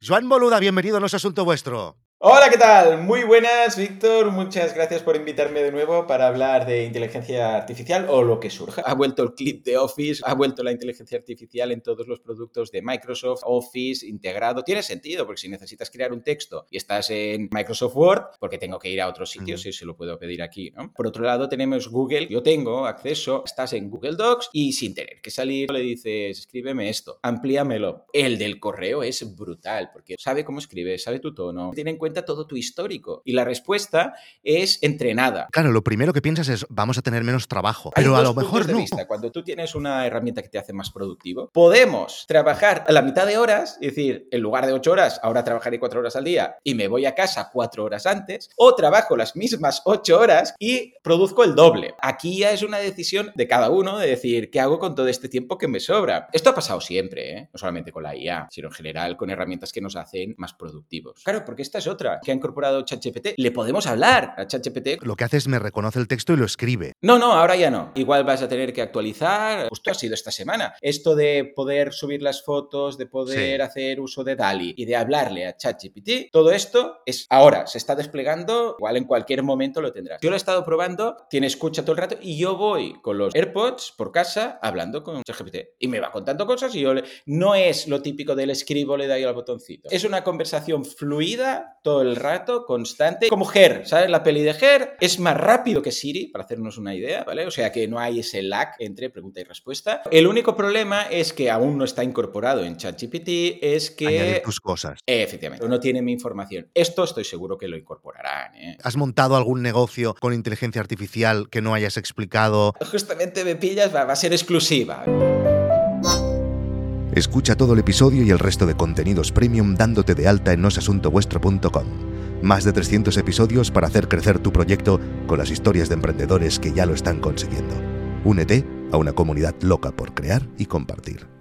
Joan Boluda, bienvenido No es Asunto Vuestro. Hola, ¿qué tal? Muy buenas, Víctor. Muchas gracias por invitarme de nuevo para hablar de inteligencia artificial o lo que surja. Ha vuelto el clip de Office, ha vuelto la inteligencia artificial en todos los productos de Microsoft, Office, integrado. Tiene sentido, porque si necesitas crear un texto y estás en Microsoft Word, porque tengo que ir a otros sitios y se lo puedo pedir aquí, ¿no? Por otro lado, tenemos Google. Yo tengo acceso, estás en Google Docs y sin tener que salir le dices, escríbeme esto, amplíamelo. El del correo es brutal, porque sabe cómo escribe, sabe tu tono, tiene en cuenta todo tu histórico. Y la respuesta es entrenada. Claro, lo primero que piensas es vamos a tener menos trabajo, pero a lo mejor no. Cuando tú tienes una herramienta que te hace más productivo, podemos trabajar a la mitad de horas, es decir, en lugar de ocho horas, ahora trabajaré cuatro horas al día y me voy a casa cuatro horas antes, o trabajo las mismas ocho horas y produzco el doble. Aquí ya es una decisión de cada uno de decir, ¿qué hago con todo este tiempo que me sobra? Esto ha pasado siempre, ¿eh? no solamente con la IA, sino en general con herramientas que nos hacen más productivos. Claro, porque esta es otra que ha incorporado ChatGPT, le podemos hablar a ChatGPT. Lo que hace es me reconoce el texto y lo escribe. No, no, ahora ya no. Igual vas a tener que actualizar. Justo ha sido esta semana. Esto de poder subir las fotos, de poder hacer uso de DALI y de hablarle a ChatGPT, todo esto es ahora, se está desplegando, igual en cualquier momento lo tendrás. Yo lo he estado probando, tiene escucha todo el rato y yo voy con los AirPods por casa hablando con ChatGPT y me va contando cosas y yo le... no es lo típico del escribo, le doy al botoncito. Es una conversación fluida todo el rato, constante, como Her, ¿sabes? La peli de Her es más rápido que Siri, para hacernos una idea, ¿vale? O sea que no hay ese lag entre pregunta y respuesta. El único problema es que aún no está incorporado en ChatGPT, es que... Añade tus cosas. efectivamente, no tiene mi información. Esto estoy seguro que lo incorporarán, ¿eh? ¿Has montado algún negocio con inteligencia artificial que no hayas explicado? Justamente me pillas, va, va a ser exclusiva. Escucha todo el episodio y el resto de contenidos premium dándote de alta en nosasuntovuestro.com. Más de 300 episodios para hacer crecer tu proyecto con las historias de emprendedores que ya lo están consiguiendo. Únete a una comunidad loca por crear y compartir.